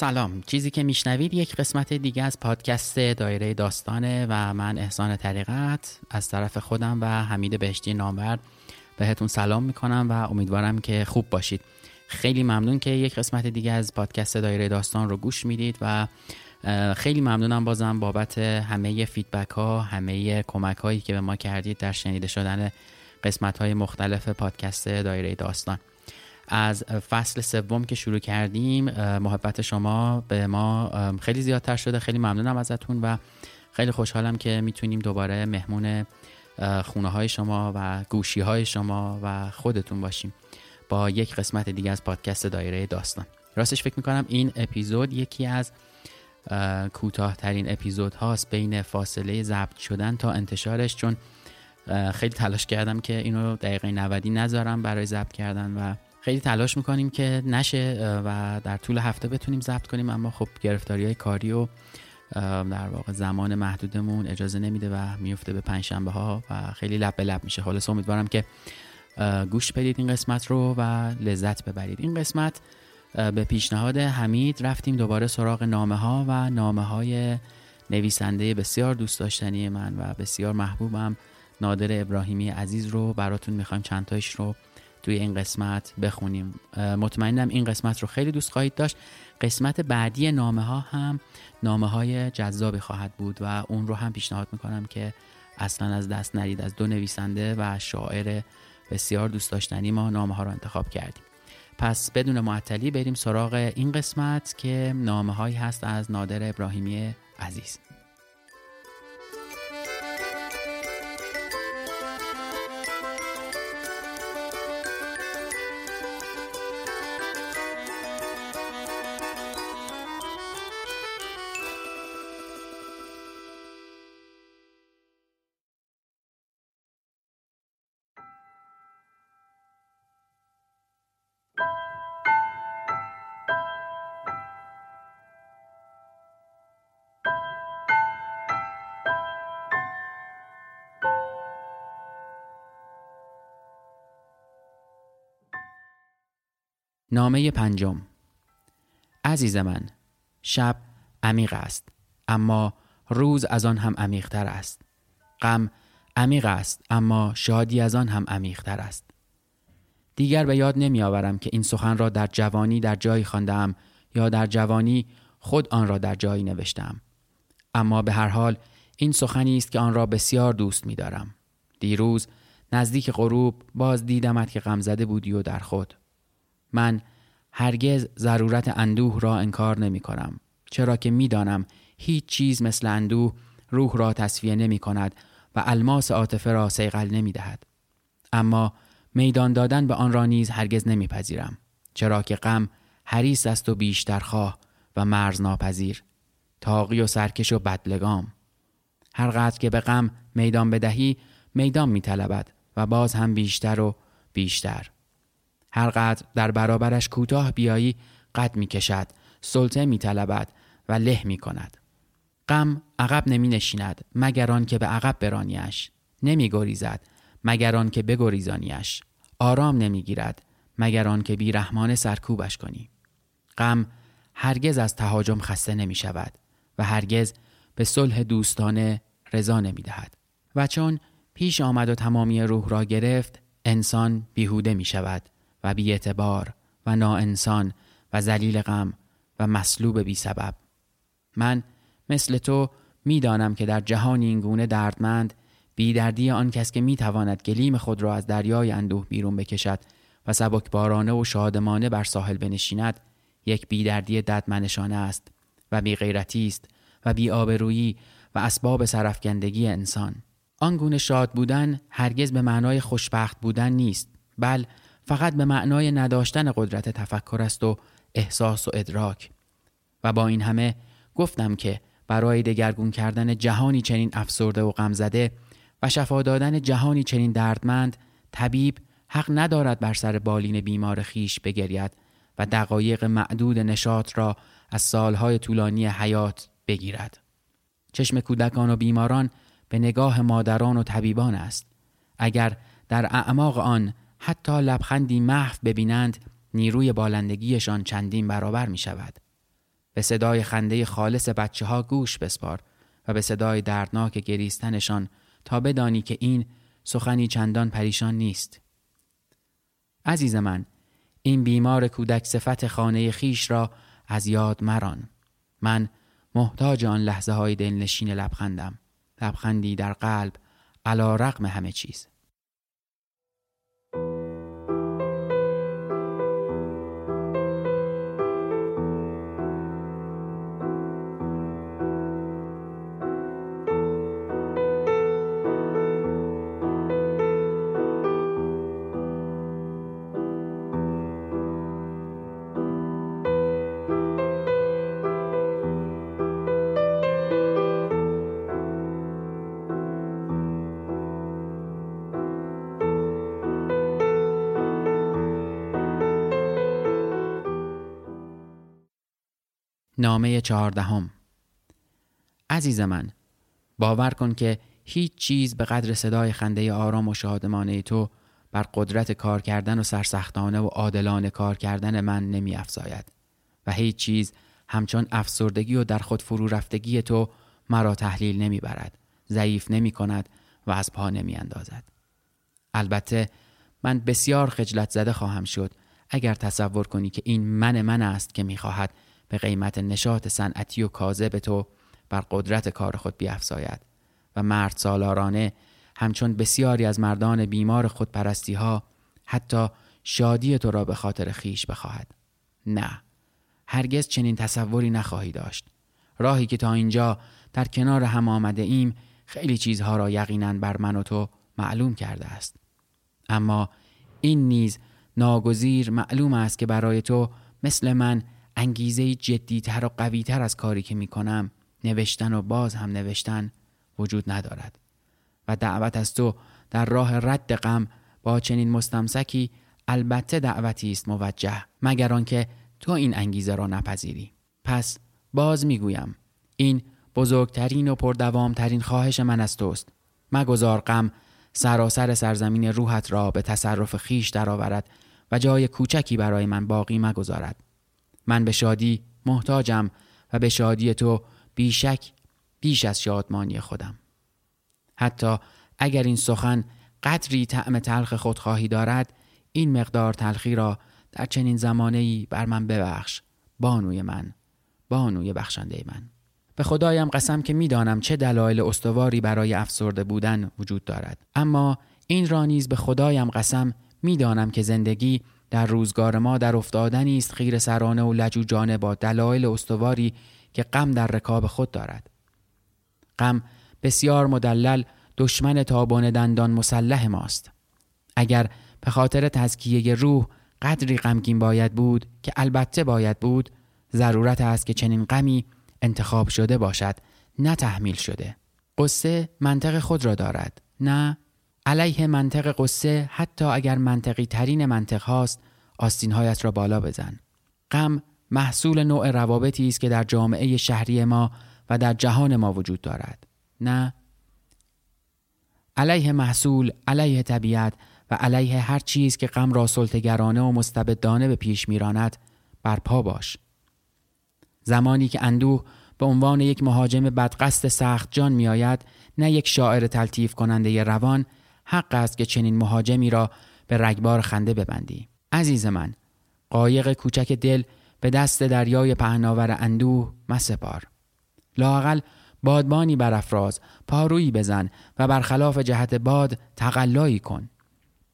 سلام. چیزی که میشنوید یک قسمت دیگه از پادکست دایره داستانه و من احسان طریقت از طرف خودم و حمید بهشتی نامور بهتون سلام می‌کنم و امیدوارم که خوب باشید. خیلی ممنون که یک قسمت دیگه از پادکست دایره داستان رو گوش می‌دید و خیلی ممنونم بازم بابت همه فیدبک ها همه کمک هایی که به ما کردید در شنیده شدن قسمت های مختلف پادکست دایره داستان. از فصل سوم که شروع کردیم محبت شما به ما خیلی زیادتر شده. خیلی ممنونم ازتون و خیلی خوشحالم که می‌تونیم دوباره مهمون خونه های شما و گوشی های شما و خودتون باشیم با یک قسمت دیگه از پادکست دایره داستان. راستش فکر می‌کنم این اپیزود یکی از کوتاهترین اپیزود هاست بین فاصله ضبط شدن تا انتشارش چون خیلی تلاش کردم که اینو دقیقه 90 نذارم برای ضبط کردن و خیلی تلاش می‌کنیم که نشه و در طول هفته بتونیم ضبط کنیم اما خب گرفتاری های کاری و در واقع زمان محدودمون اجازه نمیده و میفته به پنجشنبه ها و خیلی لب به لب میشه. خلاص امیدوارم که گوش بدید این قسمت رو و لذت ببرید. این قسمت به پیشنهاد حمید رفتیم دوباره سراغ نامه ها و نامه های نویسنده بسیار دوست داشتنی من و بسیار محبوبم نادر ابراهیمی عزیز رو براتون می‌خوایم چند تایش رو توی این قسمت بخونیم. مطمئنم این قسمت رو خیلی دوست خواهید داشت. قسمت بعدی نامه ها هم نامه های جذابی خواهد بود و اون رو هم پیشنهاد می‌کنم که اصلا از دست ندید. از دو نویسنده و شاعر بسیار دوست داشتنی ما نامه ها رو انتخاب کردیم. پس بدون معطلی بریم سراغ این قسمت که نامه هایی هست از نادر ابراهیمی عزیز. نامه پنجم. عزیز من شب عمیق است اما روز از آن هم عمیقتر است. غم عمیق است اما شادی از آن هم عمیقتر است. دیگر به یاد نمی آورم که این سخن را در جوانی در جایی خواندم یا در جوانی خود آن را در جایی نوشتم اما به هر حال این سخنی است که آن را بسیار دوست می دارم دیروز نزدیک غروب باز دیدمت که غمزده بودی و در خود. من هرگز ضرورت اندوه را انکار نمی کنم. چرا که می‌دانم هیچ چیز مثل اندوه روح را تصفیه نمی کند و الماس عاطفه را سیقل نمی دهد. اما میدان دادن به آن را نیز هرگز نمیپذیرم چرا که غم حریص است و بیشتر خواه و مرز ناپذیر. تاقی و سرکش و بدلگام. هر قدر که به غم میدان بدهی میدان میطلبد و باز هم بیشتر و بیشتر. هر قدر در برابرش کوتاه بیایی قد می کشد سلطه می طلبد و له می کند غم عقب نمی نشیند مگر که به عقب برانیش. نمی گریزد مگر که بگریزانیش. آرام نمی گیرد مگر که بی رحمان سرکوبش کنی. غم هرگز از تهاجم خسته نمی شود و هرگز به صلح دوستانه رضا نمی دهد و چون پیش آمد و تمامی روح را گرفت انسان بیهوده می شود و بیاعتبار و ناانسان و ذلیل غم و مصلوب بی سبب. من مثل تو می‌دانم که در جهان این گونه دردمند بیدردی آن کس که می‌تواند گلیم خود را از دریای اندوه بیرون بکشد و سبکبارانه و شادمانه بر ساحل بنشیند یک بیدردی ددمنشانه است و بیغیرتی است و بیآبرویی و اسباب سرفکندگی انسان. آنگونه شاد بودن هرگز به معنای خوشبخت بودن نیست بل فقط به معنای نداشتن قدرت تفکر است و احساس و ادراک. و با این همه گفتم که برای دگرگون کردن جهانی چنین افسرده و غمزده و شفا دادن جهانی چنین دردمند طبیب حق ندارد بر سر بالین بیمار خیش بگرید و دقایق معدود نشاط را از سالهای طولانی حیات بگیرد. چشم کودکان و بیماران به نگاه مادران و طبیبان است. اگر در اعماق آن حتی لبخندی محو ببینند نیروی بالندگیشان چندین برابر می شود به صدای خنده خالص بچه ها گوش بسپار و به صدای دردناک گریستنشان تا بدانی که این سخنی چندان پریشان نیست. عزیز من این بیمار کودک صفت خانه خیش را از یاد مران. من محتاج آن لحظه های دلنشین لبخندم. لبخندی در قلب علا رقم همه چیز. نامه چهاردهم. عزیز من باور کن که هیچ چیز به قدر صدای خنده آرام و شادمانه تو بر قدرت کار کردن و سرسختانه و عادلانه کار کردن من نمی افزاید و هیچ چیز همچون افسردگی و در خود فرو رفتگی تو مرا تحلیل نمی برد ضعیف نمی کند و از پا نمی اندازد البته من بسیار خجلت زده خواهم شد اگر تصور کنی که این من من است که می خواهد به قیمت نشاط صنعتی و کاذب تو بر قدرت کار خود بیافزاید و مرد سالارانه همچون بسیاری از مردان بیمار خودپرستی ها حتی شادی تو را به خاطر خیش بخواهد. نه هرگز چنین تصوری نخواهی داشت. راهی که تا اینجا در کنار هم آمده ایم خیلی چیزها را یقینا بر من و تو معلوم کرده است. اما این نیز ناگزیر معلوم است که برای تو مثل من انگیزه جدیتر و قویتر از کاری که می کنم نوشتن و باز هم نوشتن وجود ندارد. و دعوت از تو در راه رد غم با چنین مستمسکی البته دعوتی است موجه مگر آنکه تو این انگیزه را نپذیری. پس باز می‌گویم این بزرگترین و پردوامترین خواهش من از توست. مگذار غم سراسر سرزمین روحت را به تصرف خیش درآورد و جای کوچکی برای من باقی مگذارد. من به شادی محتاجم و به شادی تو بیشک بیش از شادمانی خودم. حتی اگر این سخن قدری طعم تلخ خودخواهی دارد این مقدار تلخی را در چنین زمانه بر من ببخش بانوی من بانوی بخشنده من. به خدایم قسم که می‌دانم چه دلایل استواری برای افسرده بودن وجود دارد. اما این را نیز به خدایم قسم می‌دانم که زندگی در روزگار ما در افتادنی است خیر سرانه و لجوجانه با دلایل استواری که غم در رکاب خود دارد. غم بسیار مدلل دشمن تابان دندان مسلح ماست. اگر به خاطر تزکیه روح قدری غمگین باید بود که البته باید بود ضرورت است که چنین غمی انتخاب شده باشد نه تحمیل شده. قصه منطق خود را دارد نه علیه منطق قصه حتی اگر منطقی ترین منطق هاست آستینهایت را بالا بزن. غم محصول نوع روابطی است که در جامعه شهری ما و در جهان ما وجود دارد. نه. علیه محصول علیه طبیعت و علیه هر چیز که غم را سلطگرانه و مستبدانه به پیش میراند برپا باش. زمانی که اندوه به عنوان یک مهاجم بدقصد سخت جان می آید نه یک شاعر تلطیف کننده روان حق است که چنین مهاجمی را به رگبار خنده ببندی. عزیز من قایق کوچک دل به دست دریای پهناور اندوه مسپار. لاقل بادبانی برافراز پارویی بزن و برخلاف جهت باد تقلایی کن.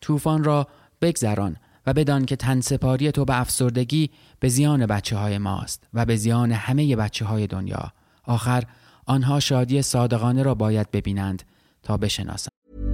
طوفان را بگذران و بدان که تنسپاری تو به افسردگی به زیان بچه های ماست و به زیان همه بچه های دنیا. آخر آنها شادی صادقانه را باید ببینند تا بشناسند.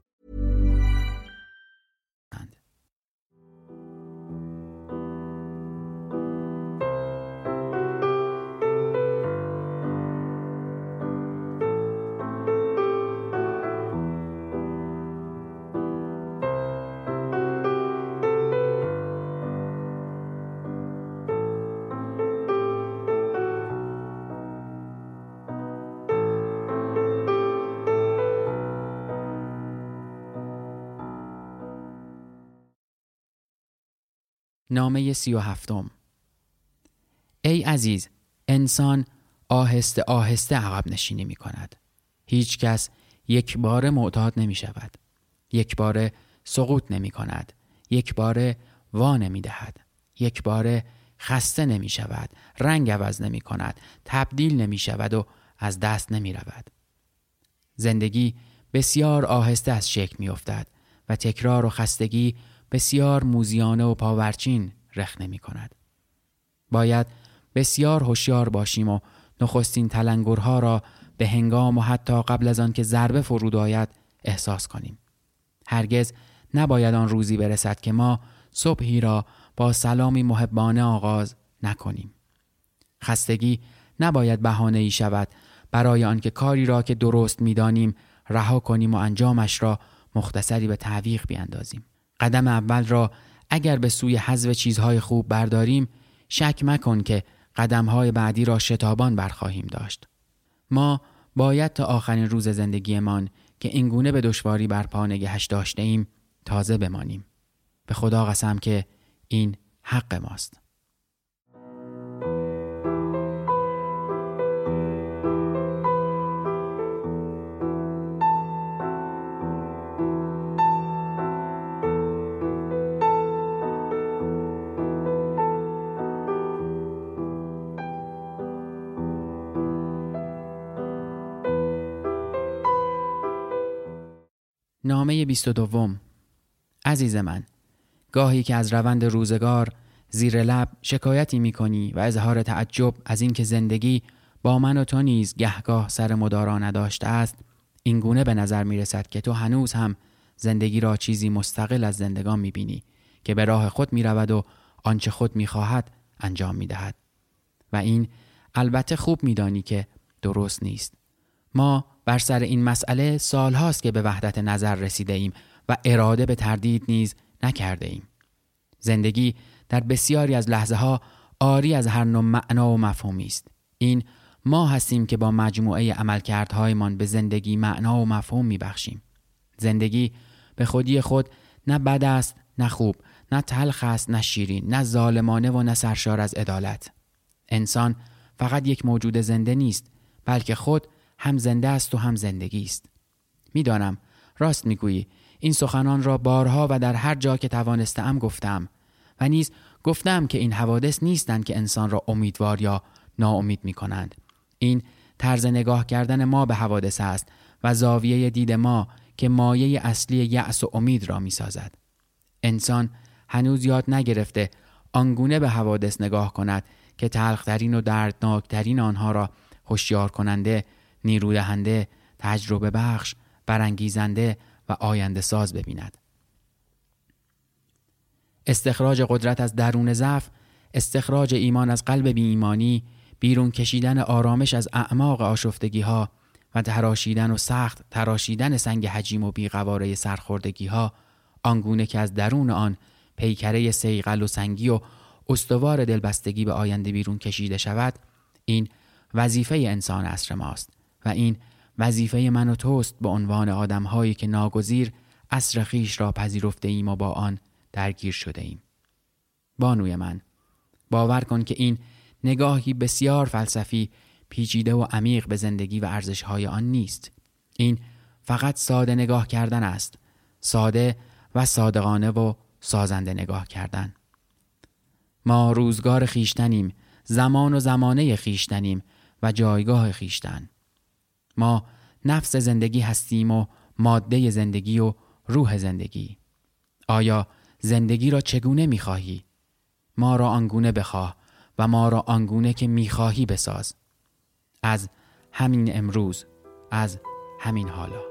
نامه سی و هفتم. ای عزیز انسان آهسته آهسته عقب نشینی می کند هیچ کس یک بار معتاد نمی شود. یک بار سقوط نمی کند. یک بار وا نمی دهد. یک بار خسته نمی شود. رنگ عوض نمی کند. تبدیل نمی شود و از دست نمی رود. زندگی بسیار آهسته از شکل می افتد و تکرار و خستگی بسیار موزیانه و پاورچین رخ نمی کند. باید بسیار هوشیار باشیم و نخستین تلنگرها را به هنگام و حتی قبل از آن که ضربه فرود آید احساس کنیم. هرگز نباید آن روزی برسد که ما صبحی را با سلامی محبانه آغاز نکنیم. خستگی نباید بهانه ای شود برای آنکه کاری را که درست می‌دانیم رها کنیم و انجامش را مختصری به تعویق بیاندازیم. قدم اول را اگر به سوی حذف چیزهای خوب برداریم شک مکن که قدمهای بعدی را شتابان برخواهیم داشت. ما باید تا آخرین روز زندگیمان که اینگونه به دشواری بر پا نگهش داشته ایم تازه بمانیم. به خدا قسم که این حق ماست. نامه بیست دوم عزیز من گاهی که از روند روزگار زیر لب شکایتی می کنی و اظهار تعجب از اینکه زندگی با من و تو نیز گهگاه سر مدارا نداشته است اینگونه به نظر می رسد که تو هنوز هم زندگی را چیزی مستقل از زندگان می بینی که به راه خود می رود و آنچه خود می خواهد انجام می دهد. و این البته خوب می دانی که درست نیست. ما بر سر این مسئله سالهاست که به وحدت نظر رسیده ایم و اراده به تردید نیز نکرده ایم. زندگی در بسیاری از لحظه ها آری از هر نوع معنا و مفهومی است. این ما هستیم که با مجموعه عملکردهایمان به زندگی معنا و مفهوم می بخشیم. زندگی به خودی خود نه بد است نه خوب نه تلخ است نه شیرین نه ظالمانه و نه سرشار از عدالت انسان فقط یک موجود زنده نیست بلکه خود هم زنده است و هم زندگی است می‌دانم راست می‌گویی این سخنان را بارها و در هر جا که توانستم گفتم و نیز گفتم که این حوادث نیستند که انسان را امیدوار یا ناامید می کنند. این طرز نگاه کردن ما به حوادث است و زاویه دید ما که مایه اصلی یأس و امید را می سازد. انسان هنوز یاد نگرفته آنگونه به حوادث نگاه کند که تلخترین و دردناکترین آنها را هوشیار کننده، نیرودهنده، تجربه بخش، برانگیزنده و آینده ساز ببیند. استخراج قدرت از درون ضعف، استخراج ایمان از قلب بی ایمانی، بیرون کشیدن آرامش از اعماق آشفتگی ها و تراشیدن و سخت تراشیدن سنگ حجیم و بیقواره سرخوردگی ها آنگونه که از درون آن پیکره سیقل و سنگی و استوار دلبستگی به آینده بیرون کشیده شود این وظیفه انسان اصر ماست و این وظیفه من و توست به عنوان آدمهایی که ناگزیر اصر خیش را پذیرفته ایم و با آن درگیر شده ایم. بانوی من باور کن که این نگاهی بسیار فلسفی پیچیده و عمیق به زندگی و ارزشهای آن نیست. این فقط ساده نگاه کردن است ساده و صادقانه و سازنده نگاه کردن. ما روزگار خیشتنیم زمان و زمانه خیشتنیم و جایگاه خیشتن. ما نفس زندگی هستیم و ماده زندگی و روح زندگی. آیا زندگی را چگونه می‌خواهی؟ ما را آنگونه بخواه و ما را آنگونه که می‌خواهی بساز. از همین امروز از همین حالا.